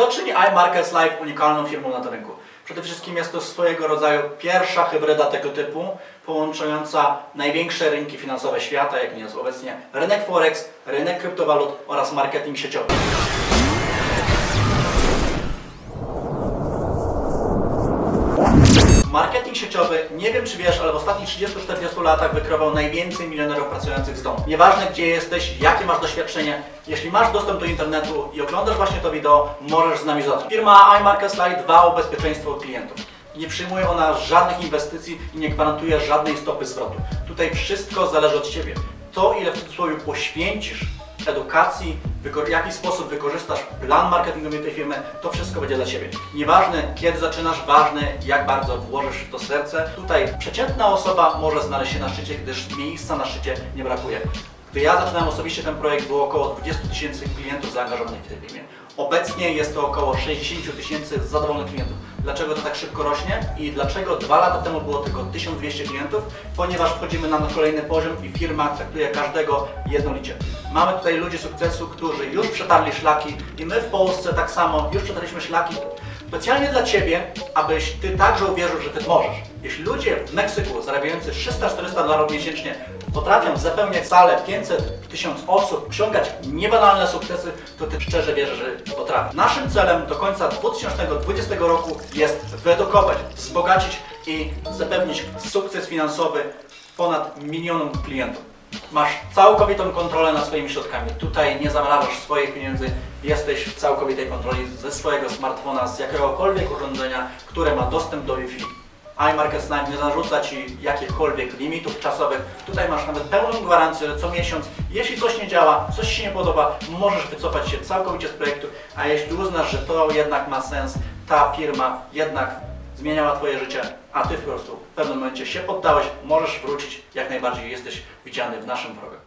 Co czyni iMarkets Live unikalną firmą na tym rynku? Przede wszystkim jest to swojego rodzaju pierwsza hybryda tego typu, połączająca największe rynki finansowe świata, jakim jest obecnie rynek Forex, rynek kryptowalut oraz marketing sieciowy. Marketing sieciowy, nie wiem czy wiesz, ale w ostatnich 30-40 latach wykrywał najwięcej milionerów pracujących z domu. Nieważne gdzie jesteś, jakie masz doświadczenie, jeśli masz dostęp do internetu i oglądasz właśnie to wideo, możesz z nami zacząć. Firma iMarket Slide dba o bezpieczeństwo klientów. Nie przyjmuje ona żadnych inwestycji i nie gwarantuje żadnej stopy zwrotu. Tutaj wszystko zależy od Ciebie. To, ile w cudzysłowie poświęcisz edukacji, w jaki sposób wykorzystasz plan marketingowy tej firmy, to wszystko będzie dla Ciebie. Nieważne kiedy zaczynasz, ważne jak bardzo włożysz w to serce. Tutaj przeciętna osoba może znaleźć się na szczycie, gdyż miejsca na szczycie nie brakuje. Gdy ja zaczynałem osobiście ten projekt, było około 20 tysięcy klientów zaangażowanych w tej firmie. Obecnie jest to około 60 tysięcy zadowolonych klientów. Dlaczego to tak szybko rośnie i dlaczego dwa lata temu było tylko 1200 klientów? Ponieważ wchodzimy na kolejny poziom i firma traktuje każdego jednolicie. Mamy tutaj ludzi sukcesu, którzy już przetarli szlaki i my w Polsce tak samo już przetarliśmy szlaki specjalnie dla Ciebie, abyś Ty także uwierzył, że Ty możesz. Jeśli ludzie w Meksyku zarabiający 300-400 dolarów miesięcznie potrafią zapełniać salę 500 1000 osób, osiągać niebanalne sukcesy, to Ty szczerze wierzysz, że potrafisz. Naszym celem do końca 2020 roku jest wyedukować, wzbogacić i zapewnić sukces finansowy ponad milionom klientów. Masz całkowitą kontrolę nad swoimi środkami. Tutaj nie zamrażasz swoich pieniędzy, jesteś w całkowitej kontroli ze swojego smartfona, z jakiegokolwiek urządzenia, które ma dostęp do Wi-Fi. iMarket Snap nie zarzuca Ci jakichkolwiek limitów czasowych. Tutaj masz nawet pełną gwarancję, że co miesiąc, jeśli coś nie działa, coś Ci nie podoba, możesz wycofać się całkowicie z projektu, a jeśli uznasz, że to jednak ma sens, ta firma jednak zmieniała Twoje życie, a Ty po prostu w pewnym momencie się poddałeś, możesz wrócić jak najbardziej, jesteś widziany w naszym programie.